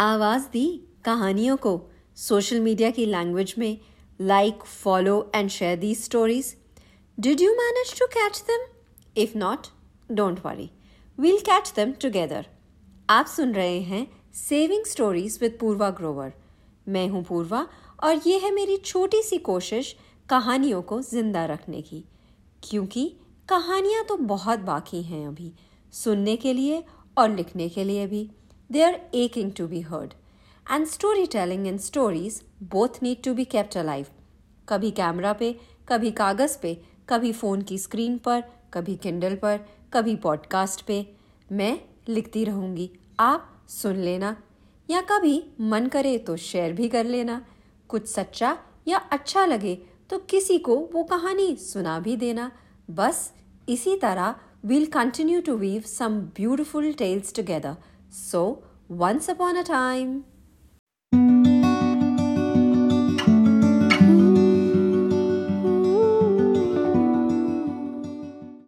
आवाज़ दी कहानियों को। सोशल मीडिया की लैंग्वेज में like follow and share the stories did you manage to catch them if not don't worry we'll catch them together आप सुन रहे हैं saving stories with Purva Grover मैं हूँ पूर्वा और ये है मेरी छोटी सी कोशिश कहानियों को ज़िंदा रखने की। क्योंकि कहानियाँ तो बहुत बाकी हैं अभी, सुनने के लिए और लिखने के लिए भी। Are aching to be heard and story telling and stories both need to be kept alive कभी कैमरा पे कभी कागज़ पे कभी फ़ोन की स्क्रीन पर कभी किंडल पर कभी पॉडकास्ट पे। मैं लिखती रहूँगी। आप सुन लेना। या कभी मन करे तो शेयर भी कर लेना। कुछ सच्चा या अच्छा लगे तो किसी को वो कहानी सुना भी देना। बस इसी तरह we'll continue to weave some beautiful tales together. So, once upon a time,